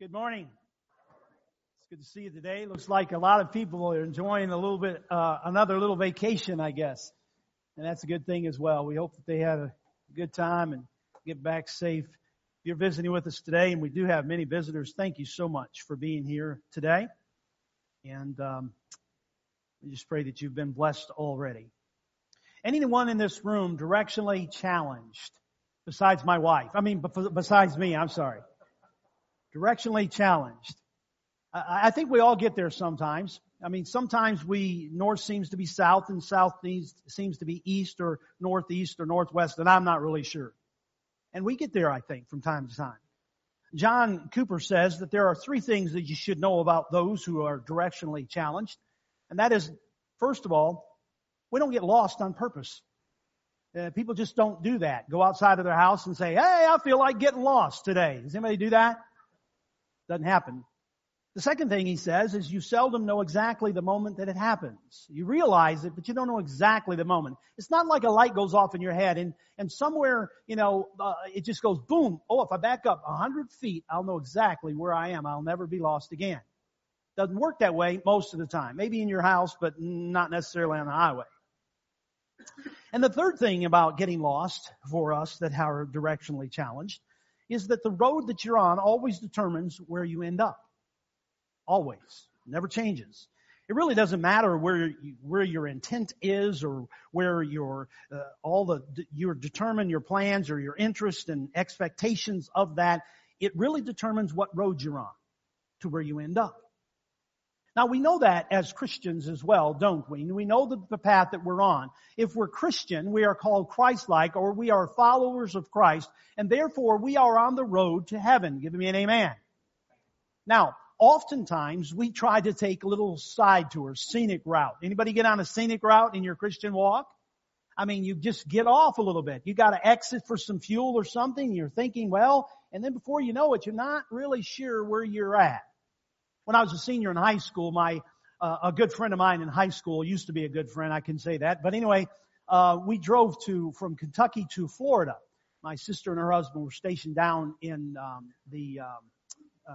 Good morning. It's good to see you today. Looks like a lot of people are enjoying a little bit, uh, another little vacation, I guess. And that's a good thing as well. We hope that they had a good time and get back safe. If you're visiting with us today, and we do have many visitors, thank you so much for being here today. And um, we just pray that you've been blessed already. Anyone in this room directionally challenged, besides my wife? I mean, besides me, I'm sorry directionally challenged. I think we all get there sometimes. I mean, sometimes we, north seems to be south and south seems to be east or northeast or northwest, and I'm not really sure. And we get there, I think, from time to time. John Cooper says that there are three things that you should know about those who are directionally challenged. And that is, first of all, we don't get lost on purpose. Uh, people just don't do that. Go outside of their house and say, hey, I feel like getting lost today. Does anybody do that? Doesn't happen. The second thing he says is you seldom know exactly the moment that it happens. You realize it, but you don't know exactly the moment. It's not like a light goes off in your head and, and somewhere, you know, uh, it just goes boom. Oh, if I back up a hundred feet, I'll know exactly where I am. I'll never be lost again. Doesn't work that way most of the time. Maybe in your house, but not necessarily on the highway. And the third thing about getting lost for us that are directionally challenged is that the road that you're on always determines where you end up. Always. Never changes. It really doesn't matter where you, where your intent is or where your uh, all the you determine your plans or your interest and expectations of that. It really determines what road you're on to where you end up. Now we know that as Christians as well, don't we? We know the, the path that we're on. If we're Christian, we are called Christ-like or we are followers of Christ and therefore we are on the road to heaven. Give me an amen. Now, oftentimes we try to take a little side tours, scenic route. Anybody get on a scenic route in your Christian walk? I mean, you just get off a little bit. You got to exit for some fuel or something. You're thinking, well, and then before you know it, you're not really sure where you're at when I was a senior in high school, my uh, a good friend of mine in high school used to be a good friend. I can say that. But anyway, uh, we drove to from Kentucky to Florida. My sister and her husband were stationed down in um, the um, uh,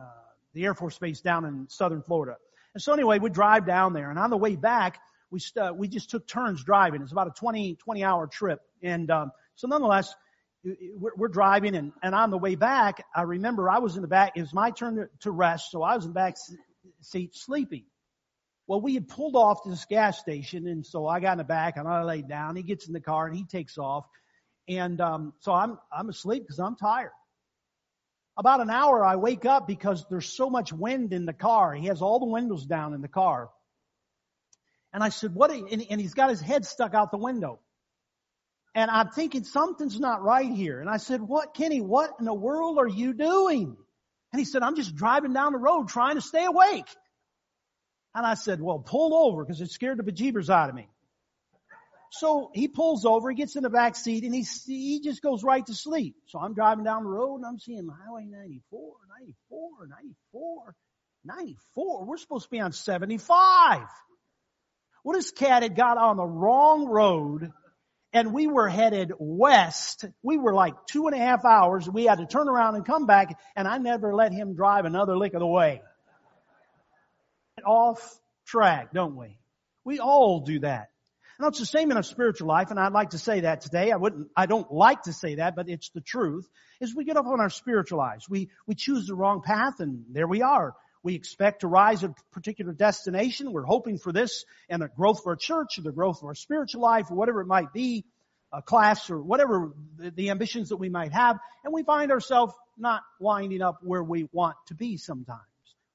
the Air Force Base down in southern Florida. And so anyway, we drive down there, and on the way back, we st- we just took turns driving. It's about a 20 20 hour trip, and um, so nonetheless, we're driving and, and on the way back, I remember I was in the back. It was my turn to, rest, so I was in the back seat sleeping. Well, we had pulled off to this gas station, and so I got in the back and I laid down. He gets in the car and he takes off, and um, so I'm I'm asleep because I'm tired. About an hour, I wake up because there's so much wind in the car. He has all the windows down in the car, and I said, "What?" And, and he's got his head stuck out the window. And I'm thinking something's not right here. And I said, what, Kenny, what in the world are you doing? And he said, I'm just driving down the road trying to stay awake. And I said, well, pull over because it scared the bejeebers out of me. So he pulls over, he gets in the back seat and he, he just goes right to sleep. So I'm driving down the road and I'm seeing Highway 94, 94, 94, 94. We're supposed to be on 75. What this cat had got on the wrong road and we were headed west. We were like two and a half hours. We had to turn around and come back, and I never let him drive another lick of the way. Off track, don't we? We all do that. And it's the same in our spiritual life, and I'd like to say that today. I wouldn't, I don't like to say that, but it's the truth, is we get up on our spiritual lives. We, we choose the wrong path, and there we are. We expect to rise at a particular destination. We're hoping for this and the growth for our church or the growth of our spiritual life or whatever it might be, a class or whatever the, the ambitions that we might have. And we find ourselves not winding up where we want to be sometimes.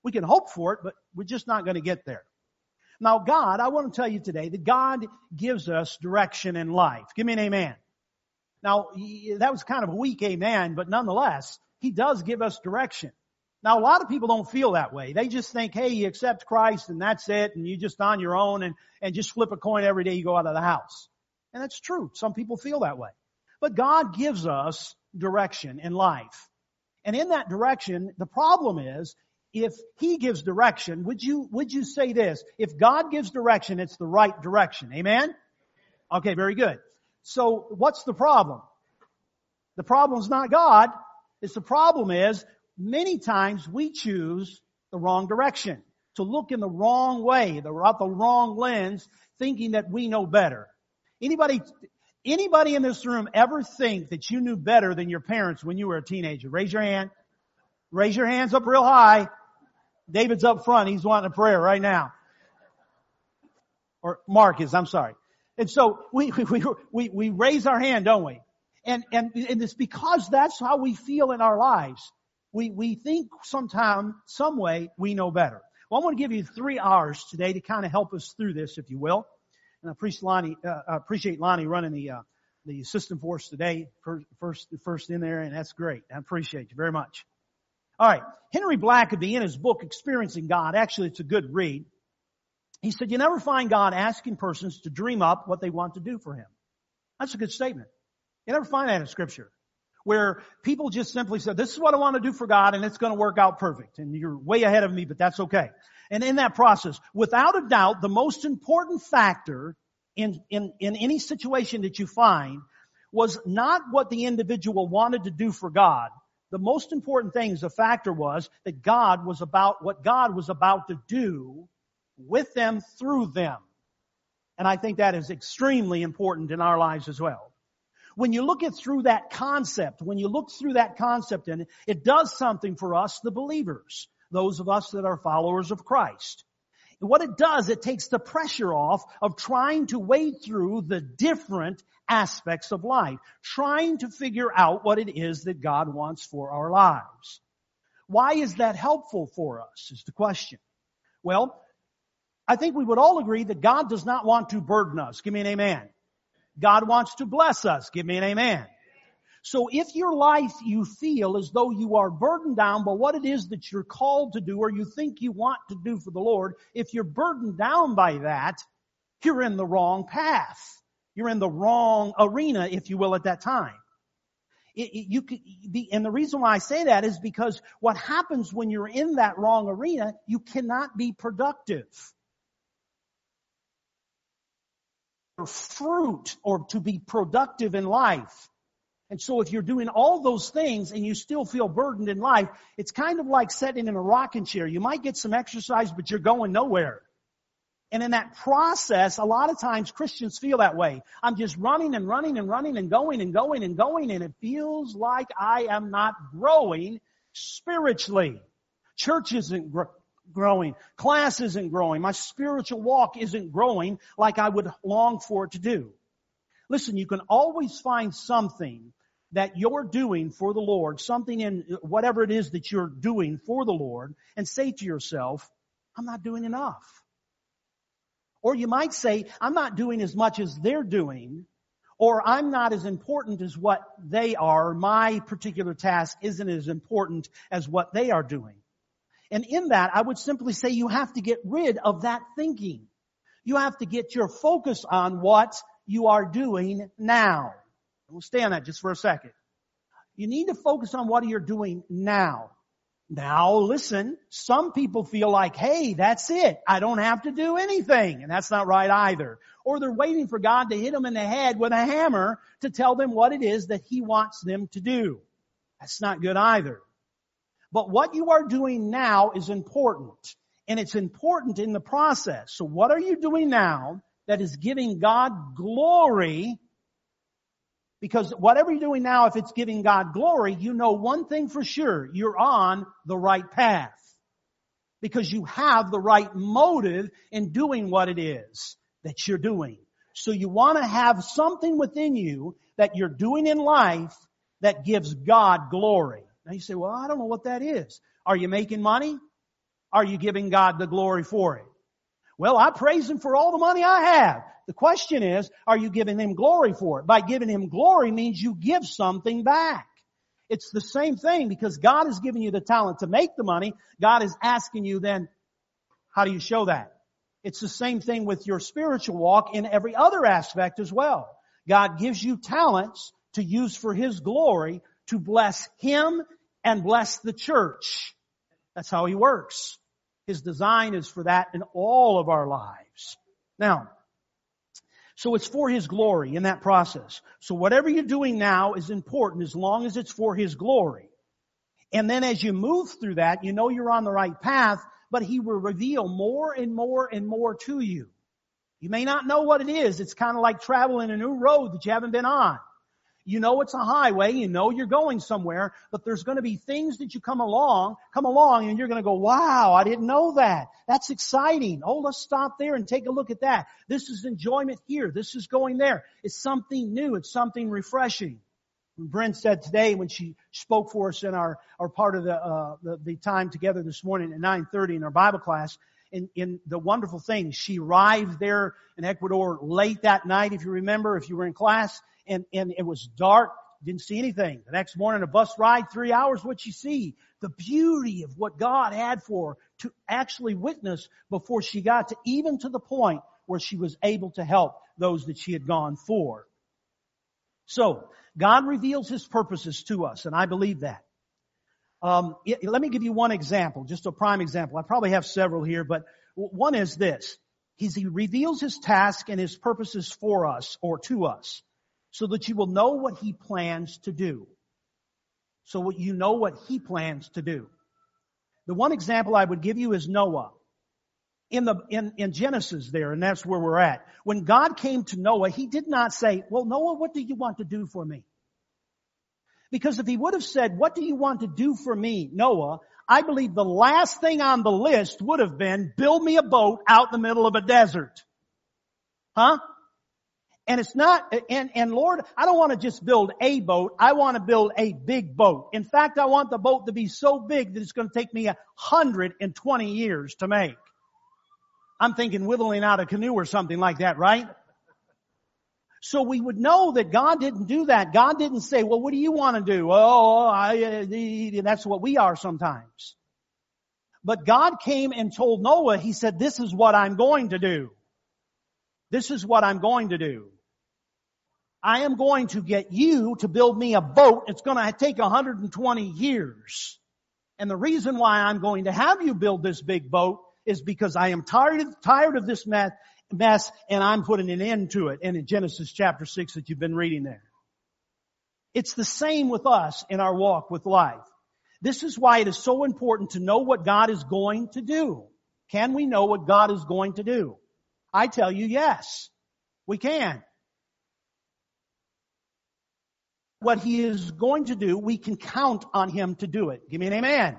We can hope for it, but we're just not going to get there. Now God, I want to tell you today that God gives us direction in life. Give me an amen. Now, that was kind of a weak amen, but nonetheless, He does give us direction. Now a lot of people don't feel that way. They just think, hey, you accept Christ and that's it and you just on your own and, and just flip a coin every day you go out of the house. And that's true. Some people feel that way. But God gives us direction in life. And in that direction, the problem is, if He gives direction, would you, would you say this? If God gives direction, it's the right direction. Amen? Okay, very good. So what's the problem? The problem's not God. It's the problem is many times we choose the wrong direction, to look in the wrong way, the, the wrong lens, thinking that we know better. Anybody, anybody in this room ever think that you knew better than your parents when you were a teenager? Raise your hand. Raise your hands up real high. David's up front. He's wanting a prayer right now. Or Mark is, I'm sorry. And so we, we, we, we raise our hand, don't we? And, and, and it's because that's how we feel in our lives. We, we think sometime, some way, we know better. Well, I want to give you three hours today to kind of help us through this, if you will. And I appreciate Lonnie, uh, appreciate Lonnie running the, uh, the system for us today, first, first in there, and that's great. I appreciate you very much. All right. Henry Blackaby in his book, Experiencing God, actually it's a good read. He said, you never find God asking persons to dream up what they want to do for Him. That's a good statement. You never find that in scripture. Where people just simply said, this is what I want to do for God and it's going to work out perfect. And you're way ahead of me, but that's okay. And in that process, without a doubt, the most important factor in, in, in any situation that you find was not what the individual wanted to do for God. The most important thing as a factor was that God was about, what God was about to do with them through them. And I think that is extremely important in our lives as well. When you look at through that concept, when you look through that concept and it, does something for us, the believers, those of us that are followers of Christ. What it does, it takes the pressure off of trying to wade through the different aspects of life, trying to figure out what it is that God wants for our lives. Why is that helpful for us is the question. Well, I think we would all agree that God does not want to burden us. Give me an amen. God wants to bless us. Give me an amen. So if your life you feel as though you are burdened down by what it is that you're called to do or you think you want to do for the Lord, if you're burdened down by that, you're in the wrong path. You're in the wrong arena, if you will, at that time. It, it, you could be, and the reason why I say that is because what happens when you're in that wrong arena, you cannot be productive. Fruit or to be productive in life. And so if you're doing all those things and you still feel burdened in life, it's kind of like sitting in a rocking chair. You might get some exercise, but you're going nowhere. And in that process, a lot of times Christians feel that way. I'm just running and running and running and going and going and going and it feels like I am not growing spiritually. Church isn't growing. Class isn't growing. My spiritual walk isn't growing like I would long for it to do. Listen, you can always find something that you're doing for the Lord, something in whatever it is that you're doing for the Lord, and say to yourself, I'm not doing enough. Or you might say, I'm not doing as much as they're doing, or I'm not as important as what they are. My particular task isn't as important as what they are doing. And in that, I would simply say you have to get rid of that thinking. You have to get your focus on what you are doing now. We'll stay on that just for a second. You need to focus on what you're doing now. Now listen, some people feel like, hey, that's it. I don't have to do anything. And that's not right either. Or they're waiting for God to hit them in the head with a hammer to tell them what it is that He wants them to do. That's not good either. But what you are doing now is important. And it's important in the process. So what are you doing now that is giving God glory? Because whatever you're doing now, if it's giving God glory, you know one thing for sure. You're on the right path. Because you have the right motive in doing what it is that you're doing. So you want to have something within you that you're doing in life that gives God glory. Now you say, well, I don't know what that is. Are you making money? Are you giving God the glory for it? Well, I praise Him for all the money I have. The question is, are you giving Him glory for it? By giving Him glory means you give something back. It's the same thing because God has given you the talent to make the money. God is asking you then, how do you show that? It's the same thing with your spiritual walk in every other aspect as well. God gives you talents to use for His glory to bless Him and bless the church. That's how he works. His design is for that in all of our lives. Now, so it's for His glory in that process. So whatever you're doing now is important as long as it's for His glory. And then as you move through that, you know you're on the right path, but he will reveal more and more and more to you. You may not know what it is. It's kind of like traveling a new road that you haven't been on. You know it's a highway, you know you're going somewhere, but there's going to be things that you come along, come along and you're going to go, wow, I didn't know that. That's exciting. Oh, let's stop there and take a look at that. This is enjoyment here. This is going there. It's something new. It's something refreshing. Bren said today when she spoke for us in our, our part of the, uh, the, the time together this morning at 9.30 in our Bible class, in, in the wonderful thing, she arrived there in Ecuador late that night, if you remember, if you were in class, and, and it was dark, didn't see anything. The next morning, a bus ride, three hours, what she see? The beauty of what God had for her to actually witness before she got to even to the point where she was able to help those that she had gone for. So, God reveals His purposes to us, and I believe that. Um, it, let me give you one example, just a prime example. I probably have several here, but one is this. He's, he reveals His task and His purposes for us or to us so that you will know what he plans to do. So what you know what he plans to do. The one example I would give you is Noah. In the, in, in Genesis there, and that's where we're at. When God came to Noah, he did not say, well, Noah, what do you want to do for me? Because if he would have said, what do you want to do for me, Noah, I believe the last thing on the list would have been, build me a boat out in the middle of a desert. Huh? And it's not, and, and Lord, I don't want to just build a boat. I want to build a big boat. In fact, I want the boat to be so big that it's going to take me 120 years to make. I'm thinking whittling out a canoe or something like that, right? So we would know that God didn't do that. God didn't say, well, what do you want to do? Oh, I, uh, that's what we are sometimes. But God came and told Noah, He said, this is what I'm going to do. This is what I'm going to do. I am going to get you to build me a boat. It's going to take 120 years. And the reason why I'm going to have you build this big boat is because I am tired, tired of this mess, mess and I'm putting an end to it. And in Genesis chapter 6 that you've been reading there. It's the same with us in our walk with life. This is why it is so important to know what God is going to do. Can we know what God is going to do? I tell you yes. We can. What he is going to do, we can count on him to do it. Give me an amen.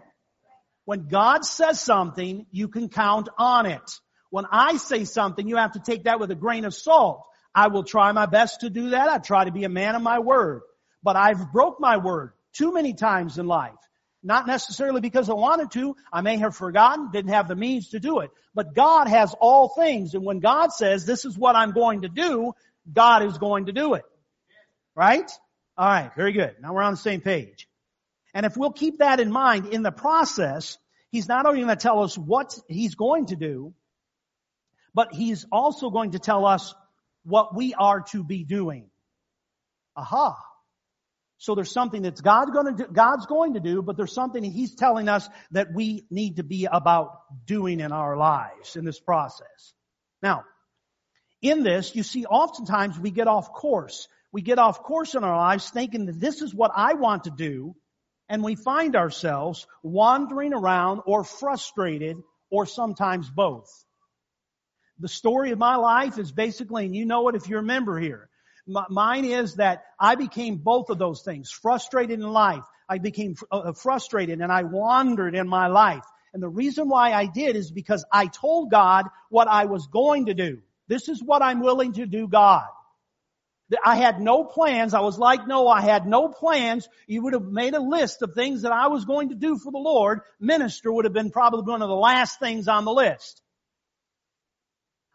When God says something, you can count on it. When I say something, you have to take that with a grain of salt. I will try my best to do that. I try to be a man of my word. But I've broke my word too many times in life. Not necessarily because I wanted to. I may have forgotten, didn't have the means to do it. But God has all things. And when God says, this is what I'm going to do, God is going to do it. Right? All right, very good. Now we're on the same page. And if we'll keep that in mind in the process, he's not only going to tell us what he's going to do, but he's also going to tell us what we are to be doing. Aha. So there's something that's God going to do, God's going to do, but there's something he's telling us that we need to be about doing in our lives in this process. Now, in this, you see oftentimes we get off course we get off course in our lives thinking that this is what I want to do, and we find ourselves wandering around or frustrated or sometimes both. The story of my life is basically, and you know it if you're a member here, mine is that I became both of those things, frustrated in life. I became uh, frustrated and I wandered in my life. And the reason why I did is because I told God what I was going to do. This is what I'm willing to do, God. I had no plans. I was like no, I had no plans. You would have made a list of things that I was going to do for the Lord. Minister would have been probably one of the last things on the list.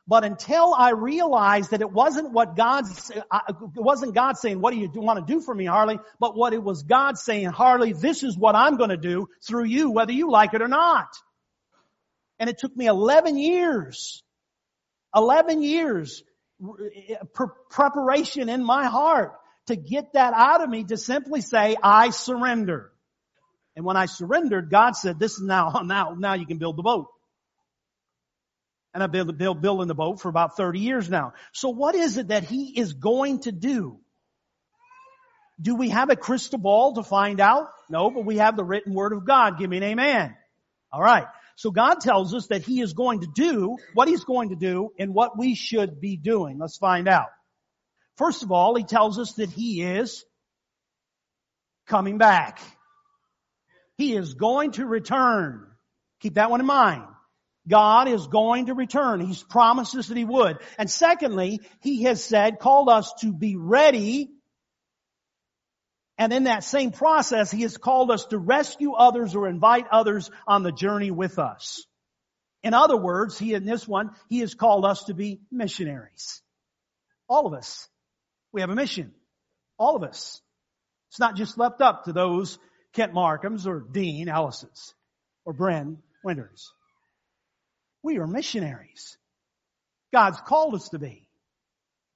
But until I realized that it wasn't what God, uh, it wasn't God saying, what do you want to do for me, Harley? But what it was God saying, Harley, this is what I'm going to do through you, whether you like it or not. And it took me 11 years, 11 years preparation in my heart to get that out of me to simply say, I surrender. And when I surrendered, God said, this is now, now, now you can build the boat. And I've been building the boat for about 30 years now. So what is it that He is going to do? Do we have a crystal ball to find out? No, but we have the written word of God. Give me an amen. All right. So God tells us that He is going to do what He's going to do and what we should be doing. Let's find out. First of all, He tells us that He is coming back. He is going to return. Keep that one in mind. God is going to return. He's promised that He would. And secondly, He has said, called us to be ready. And in that same process, He has called us to rescue others or invite others on the journey with us. In other words, He, in this one, He has called us to be missionaries. All of us. We have a mission. All of us. It's not just left up to those Kent Markhams or Dean Ellis's or Bren Winters. We are missionaries. God's called us to be.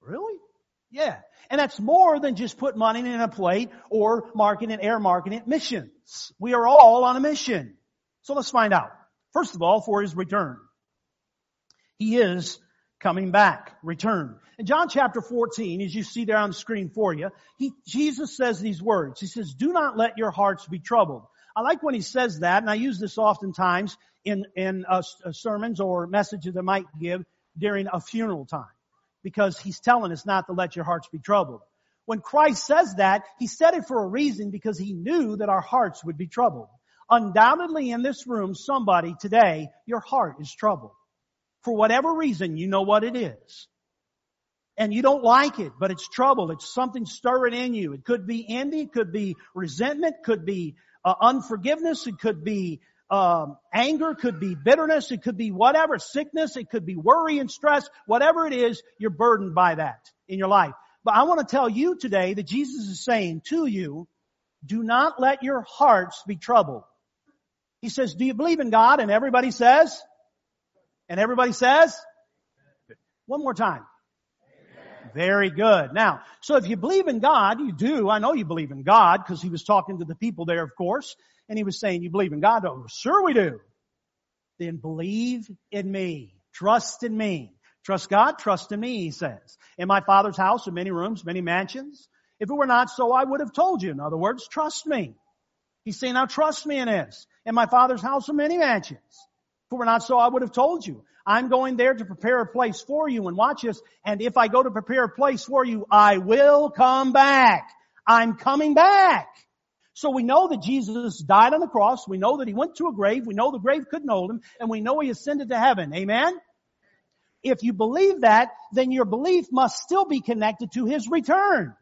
Really? Yeah. And that's more than just put money in a plate or marketing, air marketing missions. We are all on a mission. So let's find out. First of all, for his return. He is coming back, return. In John chapter 14, as you see there on the screen for you, he, Jesus says these words. He says, do not let your hearts be troubled. I like when he says that, and I use this oftentimes in, in uh, uh, sermons or messages I might give during a funeral time. Because he's telling us not to let your hearts be troubled. When Christ says that, he said it for a reason because he knew that our hearts would be troubled. Undoubtedly in this room, somebody today, your heart is troubled. For whatever reason, you know what it is. And you don't like it, but it's trouble. It's something stirring in you. It could be envy, it could be resentment, It could be uh, unforgiveness, it could be um, anger, could be bitterness, it could be whatever, sickness, it could be worry and stress, whatever it is, you're burdened by that in your life. But I want to tell you today that Jesus is saying to you, do not let your hearts be troubled. He says, do you believe in God? And everybody says, and everybody says, one more time. Very good. Now, so if you believe in God, you do. I know you believe in God because he was talking to the people there, of course and he was saying, you believe in God? Oh, sure we do. Then believe in me. Trust in me. Trust God, trust in me, he says. In my father's house are many rooms, many mansions. If it were not so, I would have told you. In other words, trust me. He's saying, now trust me in this. In my father's house are many mansions. If it were not so, I would have told you. I'm going there to prepare a place for you and watch this. And if I go to prepare a place for you, I will come back. I'm coming back. So we know that Jesus died on the cross. We know that he went to a grave. We know the grave couldn't hold him and we know he ascended to heaven. Amen? If you believe that, then your belief must still be connected to his return.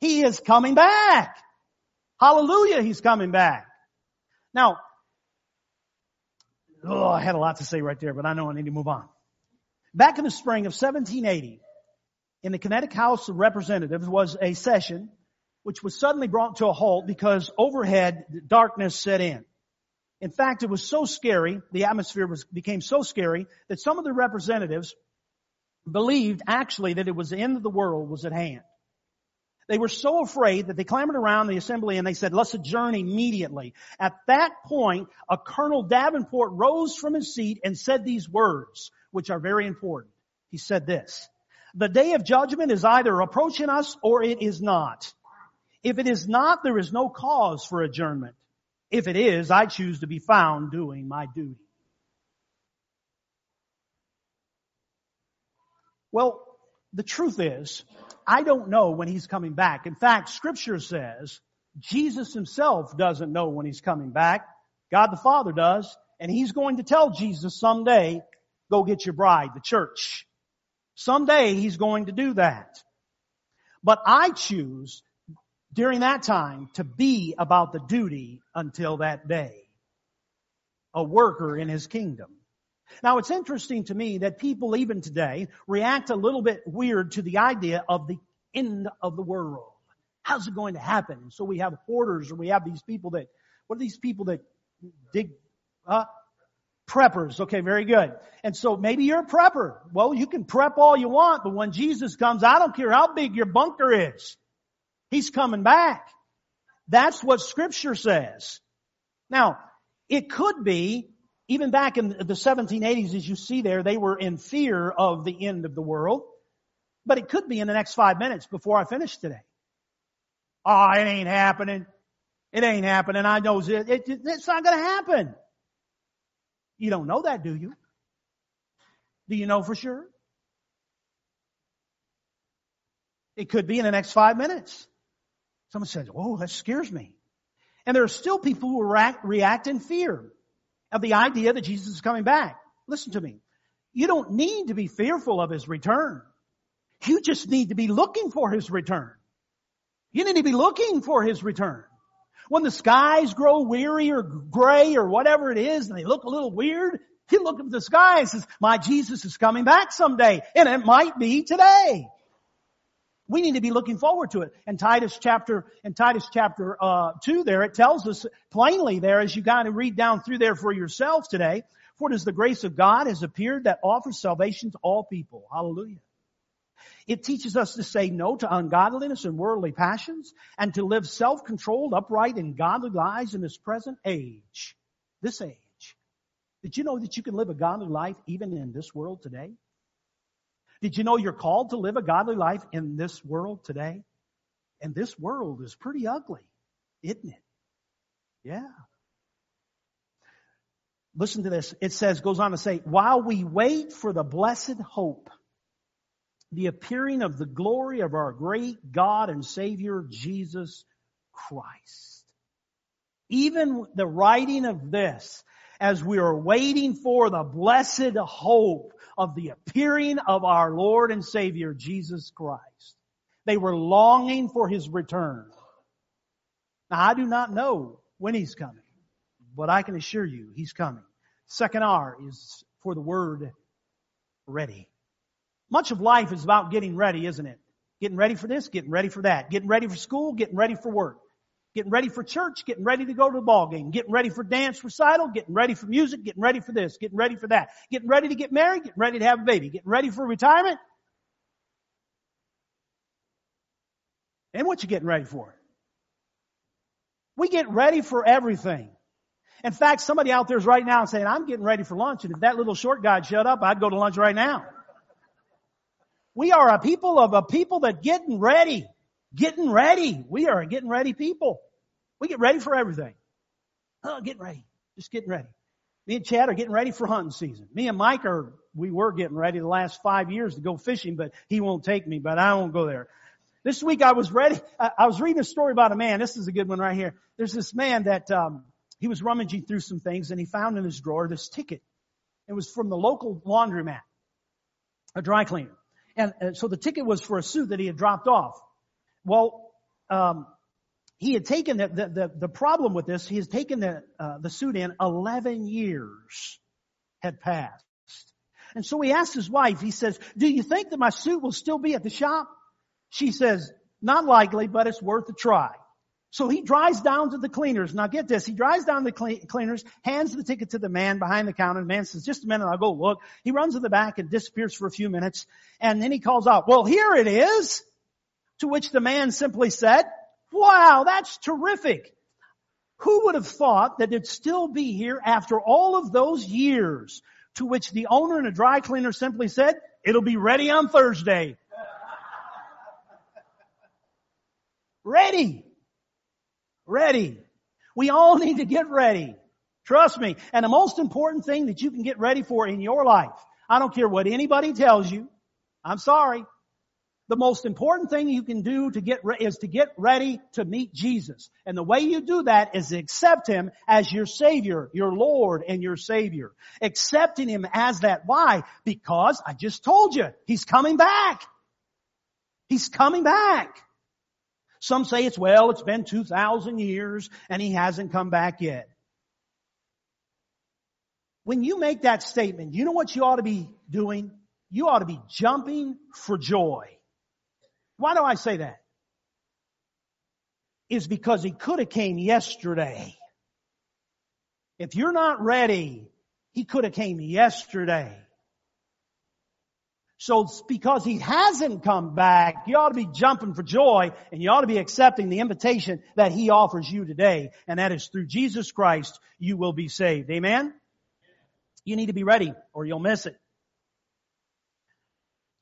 He is coming back. Hallelujah, he's coming back. Now, oh, I had a lot to say right there, but I know I need to move on. Back in the spring of 1780, in the Connecticut House of Representatives was a session which was suddenly brought to a halt because overhead darkness set in. In fact, it was so scary, the atmosphere was, became so scary that some of the representatives believed actually that it was the end of the world was at hand. They were so afraid that they clambered around the assembly and they said, let's adjourn immediately. At that point, a Colonel Davenport rose from his seat and said these words, which are very important. He said this, the day of judgment is either approaching us or it is not. If it is not, there is no cause for adjournment. If it is, I choose to be found doing my duty. Well, the truth is, I don't know when he's coming back. In fact, scripture says Jesus himself doesn't know when he's coming back. God the Father does. And he's going to tell Jesus someday, go get your bride, the church. Someday he's going to do that. But I choose during that time to be about the duty until that day. A worker in his kingdom. Now it's interesting to me that people even today react a little bit weird to the idea of the end of the world. How's it going to happen? So we have hoarders or we have these people that, what are these people that dig, uh, preppers. Okay, very good. And so maybe you're a prepper. Well, you can prep all you want, but when Jesus comes, I don't care how big your bunker is. He's coming back. That's what scripture says. Now, it could be, even back in the 1780s, as you see there, they were in fear of the end of the world. But it could be in the next five minutes before I finish today. Oh, it ain't happening. It ain't happening. I know it, it, it's not going to happen. You don't know that, do you? Do you know for sure? It could be in the next five minutes. Someone says, oh, that scares me. And there are still people who react, react in fear of the idea that Jesus is coming back. Listen to me. You don't need to be fearful of his return. You just need to be looking for his return. You need to be looking for his return. When the skies grow weary or gray or whatever it is and they look a little weird, you look at the sky and says, my Jesus is coming back someday. And it might be today. We need to be looking forward to it. And Titus chapter, in Titus chapter, uh, two there, it tells us plainly there as you kind of read down through there for yourselves today, for it is the grace of God has appeared that offers salvation to all people. Hallelujah. It teaches us to say no to ungodliness and worldly passions and to live self-controlled, upright, and godly lives in this present age. This age. Did you know that you can live a godly life even in this world today? Did you know you're called to live a godly life in this world today? And this world is pretty ugly, isn't it? Yeah. Listen to this. It says, goes on to say, while we wait for the blessed hope, the appearing of the glory of our great God and Savior, Jesus Christ. Even the writing of this, as we are waiting for the blessed hope of the appearing of our Lord and Savior, Jesus Christ. They were longing for His return. Now I do not know when He's coming, but I can assure you He's coming. Second R is for the word ready. Much of life is about getting ready, isn't it? Getting ready for this, getting ready for that, getting ready for school, getting ready for work, getting ready for church, getting ready to go to the ball game, getting ready for dance recital, getting ready for music, getting ready for this, getting ready for that, getting ready to get married, getting ready to have a baby, getting ready for retirement. And what you getting ready for? We get ready for everything. In fact, somebody out there is right now saying, I'm getting ready for lunch, and if that little short guy shut up, I'd go to lunch right now. We are a people of a people that getting ready. Getting ready. We are a getting ready people. We get ready for everything. Oh, getting ready. Just getting ready. Me and Chad are getting ready for hunting season. Me and Mike are, we were getting ready the last five years to go fishing, but he won't take me, but I won't go there. This week I was ready, I was reading a story about a man. This is a good one right here. There's this man that, um, he was rummaging through some things and he found in his drawer this ticket. It was from the local laundromat, a dry cleaner. And, and so the ticket was for a suit that he had dropped off. Well, um, he had taken the, the, the, the, problem with this, he has taken the, uh, the suit in 11 years had passed. And so he asked his wife, he says, do you think that my suit will still be at the shop? She says, not likely, but it's worth a try. So he drives down to the cleaners. Now get this. He drives down to the cleaners, hands the ticket to the man behind the counter. The man says, just a minute, I'll go look. He runs to the back and disappears for a few minutes. And then he calls out, well, here it is. To which the man simply said, wow, that's terrific. Who would have thought that it'd still be here after all of those years? To which the owner and the dry cleaner simply said, it'll be ready on Thursday. ready ready. We all need to get ready. Trust me. And the most important thing that you can get ready for in your life, I don't care what anybody tells you. I'm sorry. The most important thing you can do to get re- is to get ready to meet Jesus. And the way you do that is accept Him as your Savior, your Lord and your Savior. Accepting Him as that. Why? Because I just told you, He's coming back. He's coming back. Some say it's, well, it's been 2,000 years and he hasn't come back yet. When you make that statement, you know what you ought to be doing? You ought to be jumping for joy. Why do I say that? Is because he could have came yesterday. If you're not ready, he could have came yesterday. So because he hasn't come back, you ought to be jumping for joy and you ought to be accepting the invitation that he offers you today. And that is through Jesus Christ, you will be saved. Amen? You need to be ready or you'll miss it.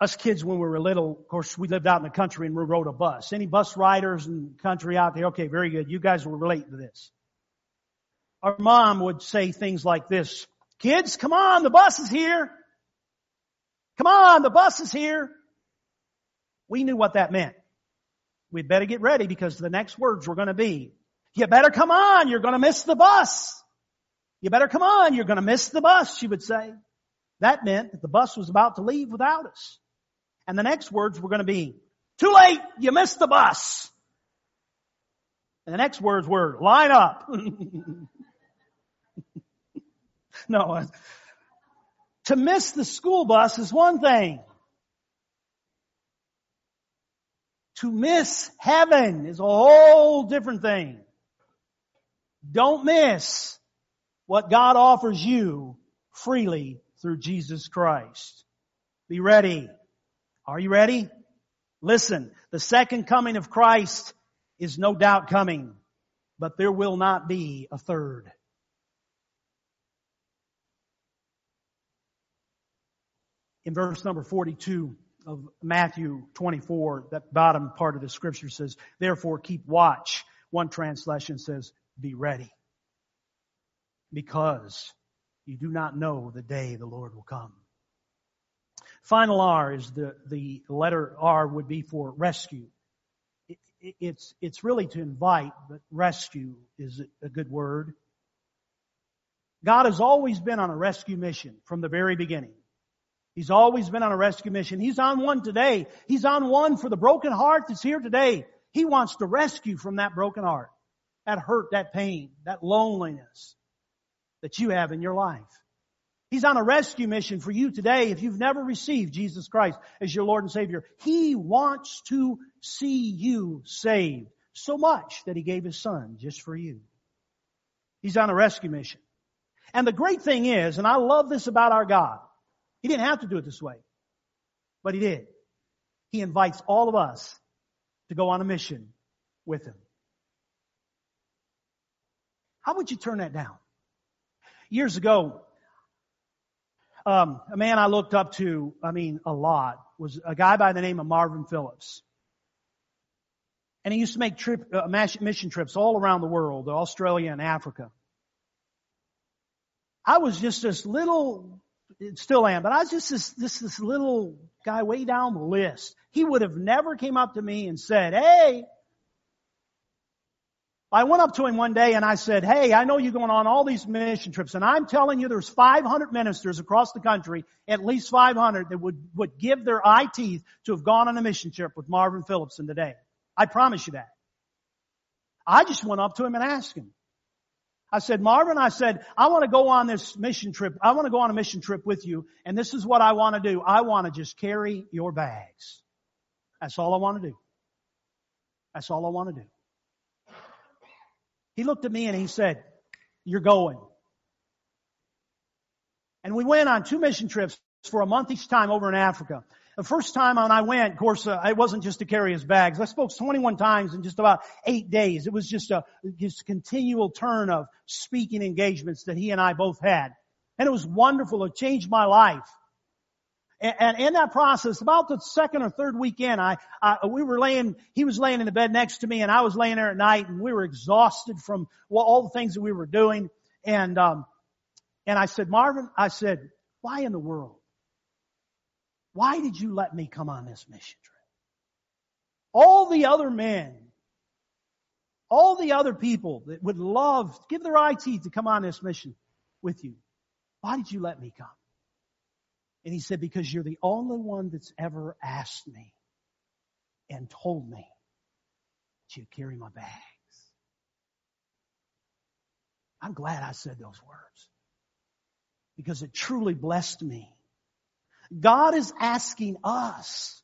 Us kids when we were little, of course, we lived out in the country and we rode a bus. Any bus riders in the country out there? Okay, very good. You guys will relate to this. Our mom would say things like this. Kids, come on, the bus is here. Come on, the bus is here. We knew what that meant. We'd better get ready because the next words were going to be, you better come on, you're going to miss the bus. You better come on, you're going to miss the bus, she would say. That meant that the bus was about to leave without us. And the next words were going to be, too late, you missed the bus. And the next words were, line up. no. Uh, to miss the school bus is one thing. To miss heaven is a whole different thing. Don't miss what God offers you freely through Jesus Christ. Be ready. Are you ready? Listen, the second coming of Christ is no doubt coming, but there will not be a third. In verse number 42 of Matthew 24, that bottom part of the scripture says, therefore keep watch. One translation says, be ready. Because you do not know the day the Lord will come. Final R is the, the letter R would be for rescue. It, it, it's, it's really to invite, but rescue is a good word. God has always been on a rescue mission from the very beginning. He's always been on a rescue mission. He's on one today. He's on one for the broken heart that's here today. He wants to rescue from that broken heart, that hurt, that pain, that loneliness that you have in your life. He's on a rescue mission for you today if you've never received Jesus Christ as your Lord and Savior. He wants to see you saved so much that He gave His Son just for you. He's on a rescue mission. And the great thing is, and I love this about our God, He didn't have to do it this way, but He did. He invites all of us to go on a mission with Him. How would you turn that down? Years ago, um, a man I looked up to, I mean, a lot, was a guy by the name of Marvin Phillips. And he used to make trip, uh, mission trips all around the world, Australia and Africa. I was just this little, still am, but I was just this, this, this little guy way down the list. He would have never came up to me and said, hey, I went up to him one day and I said, hey, I know you're going on all these mission trips and I'm telling you there's 500 ministers across the country, at least 500 that would, would give their eye teeth to have gone on a mission trip with Marvin Phillipson today. I promise you that. I just went up to him and asked him. I said, Marvin, I said, I want to go on this mission trip. I want to go on a mission trip with you and this is what I want to do. I want to just carry your bags. That's all I want to do. That's all I want to do. He looked at me and he said, you're going. And we went on two mission trips for a month each time over in Africa. The first time when I went, of course, uh, it wasn't just to carry his bags. I spoke 21 times in just about eight days. It was just a just continual turn of speaking engagements that he and I both had. And it was wonderful. It changed my life. And in that process, about the second or third weekend, I, I, we were laying, he was laying in the bed next to me and I was laying there at night and we were exhausted from all the things that we were doing. And, um, and I said, Marvin, I said, why in the world? Why did you let me come on this mission trip? All the other men, all the other people that would love, give their teeth to come on this mission with you. Why did you let me come? And he said, because you're the only one that's ever asked me and told me that you'd carry my bags. I'm glad I said those words because it truly blessed me. God is asking us,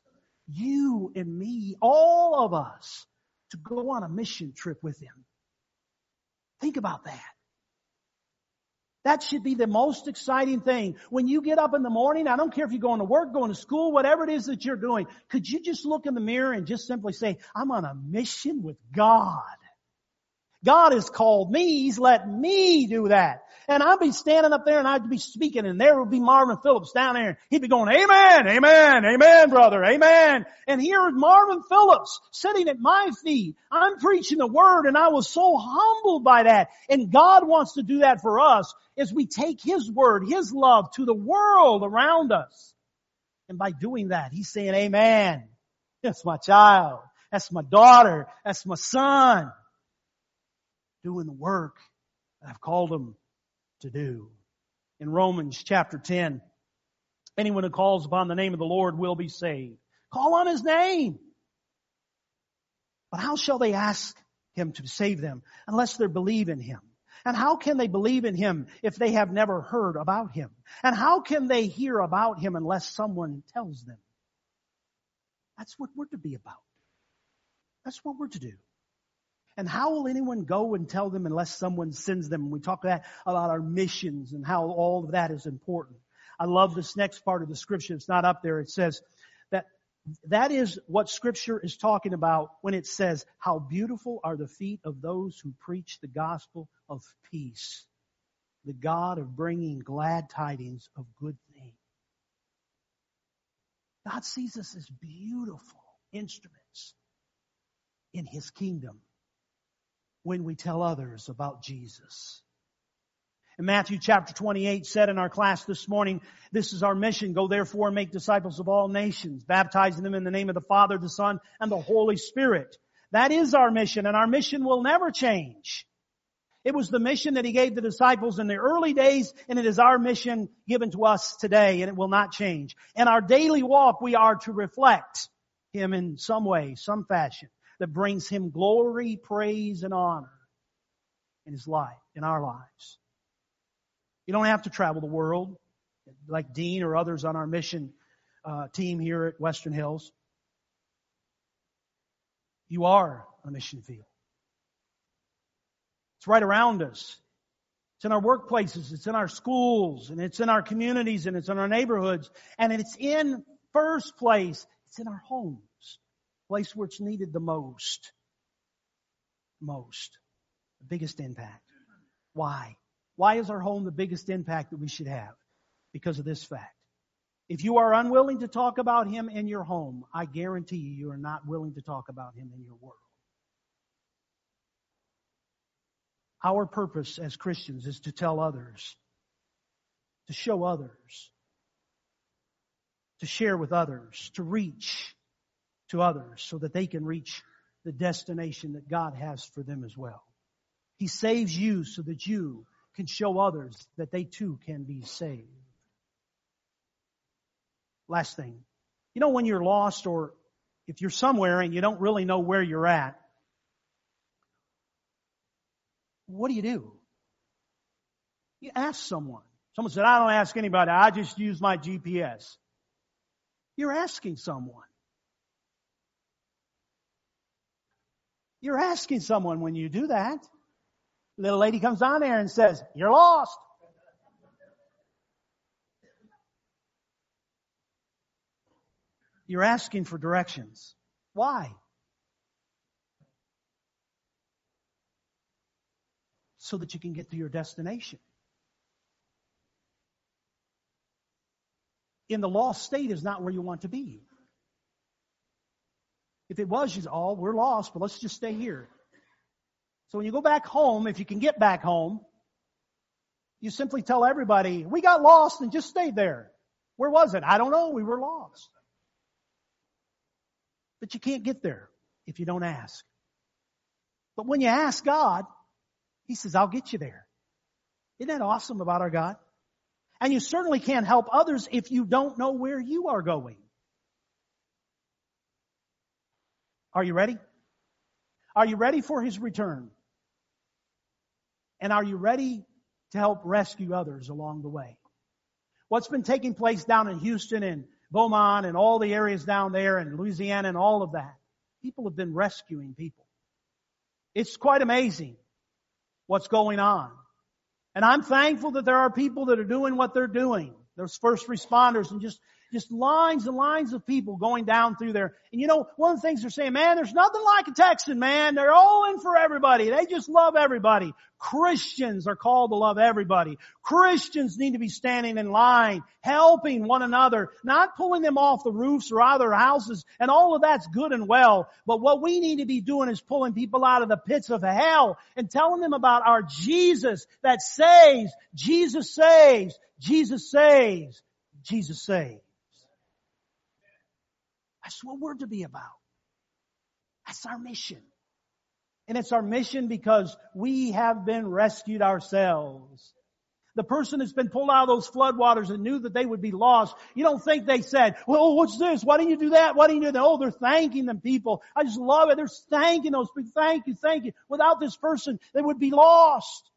you and me, all of us, to go on a mission trip with Him. Think about that. That should be the most exciting thing. When you get up in the morning, I don't care if you're going to work, going to school, whatever it is that you're doing, could you just look in the mirror and just simply say, I'm on a mission with God. God has called me. He's let me do that. And I'd be standing up there and I'd be speaking and there would be Marvin Phillips down there. He'd be going, amen, amen, amen, brother, amen. And here is Marvin Phillips sitting at my feet. I'm preaching the word and I was so humbled by that. And God wants to do that for us as we take His word, His love to the world around us. And by doing that, He's saying, amen. That's my child. That's my daughter. That's my son doing the work I've called them to do. In Romans chapter 10, anyone who calls upon the name of the Lord will be saved. Call on His name. But how shall they ask Him to save them unless they believe in Him? And how can they believe in Him if they have never heard about Him? And how can they hear about Him unless someone tells them? That's what we're to be about. That's what we're to do. And how will anyone go and tell them unless someone sends them? We talk about our missions and how all of that is important. I love this next part of the scripture. It's not up there. It says that that is what scripture is talking about when it says, how beautiful are the feet of those who preach the gospel of peace. The God of bringing glad tidings of good things. God sees us as beautiful instruments in His kingdom when we tell others about Jesus. And Matthew chapter 28 said in our class this morning, this is our mission. Go therefore and make disciples of all nations, baptizing them in the name of the Father, the Son, and the Holy Spirit. That is our mission and our mission will never change. It was the mission that he gave the disciples in the early days and it is our mission given to us today and it will not change. In our daily walk we are to reflect him in some way, some fashion that brings him glory, praise, and honor in his life, in our lives. You don't have to travel the world like Dean or others on our mission uh, team here at Western Hills. You are on a mission field. It's right around us. It's in our workplaces, it's in our schools, and it's in our communities, and it's in our neighborhoods, and it's in first place, it's in our homes place where it's needed the most. Most. The biggest impact. Why? Why is our home the biggest impact that we should have? Because of this fact. If you are unwilling to talk about Him in your home, I guarantee you, you are not willing to talk about Him in your world. Our purpose as Christians is to tell others, to show others, to share with others, to reach to others so that they can reach the destination that God has for them as well. He saves you so that you can show others that they too can be saved. Last thing. You know when you're lost or if you're somewhere and you don't really know where you're at, what do you do? You ask someone. Someone said, I don't ask anybody. I just use my GPS. You're asking someone. You're asking someone when you do that. Little lady comes on there and says, you're lost. You're asking for directions. Why? So that you can get to your destination. In the lost state is not where you want to be. If it was, you oh, we're lost, but let's just stay here. So when you go back home, if you can get back home, you simply tell everybody, we got lost and just stayed there. Where was it? I don't know. We were lost. But you can't get there if you don't ask. But when you ask God, He says, I'll get you there. Isn't that awesome about our God? And you certainly can't help others if you don't know where you are going. Are you ready? Are you ready for his return? And are you ready to help rescue others along the way? What's been taking place down in Houston and Beaumont and all the areas down there and Louisiana and all of that. People have been rescuing people. It's quite amazing what's going on. And I'm thankful that there are people that are doing what they're doing. There's first responders and just just lines and lines of people going down through there. And you know, one of the things they're saying, man, there's nothing like a Texan, man. They're all in for everybody. They just love everybody. Christians are called to love everybody. Christians need to be standing in line, helping one another, not pulling them off the roofs or out of their houses, and all of that's good and well. But what we need to be doing is pulling people out of the pits of hell and telling them about our Jesus that saves. Jesus saves. Jesus saves. Jesus saves. That's what we're to be about. That's our mission. And it's our mission because we have been rescued ourselves. The person that's been pulled out of those floodwaters and knew that they would be lost, you don't think they said, well, what's this? Why didn't you do that? Why didn't you do that? Oh, they're thanking them people. I just love it. They're thanking those people. Thank you, thank you. Without this person, they would be lost.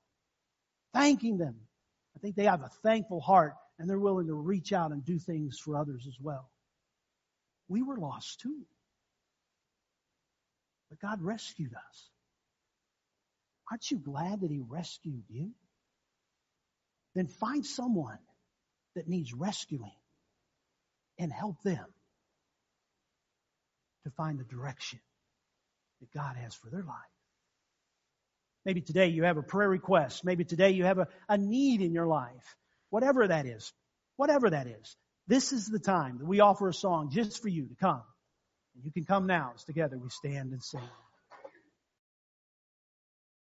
Thanking them. I think they have a thankful heart and they're willing to reach out and do things for others as well. We were lost too. But God rescued us. Aren't you glad that He rescued you? Then find someone that needs rescuing and help them to find the direction that God has for their life. Maybe today you have a prayer request. Maybe today you have a, a need in your life. Whatever that is. Whatever that is. This is the time that we offer a song just for you to come. And You can come now as together we stand and sing.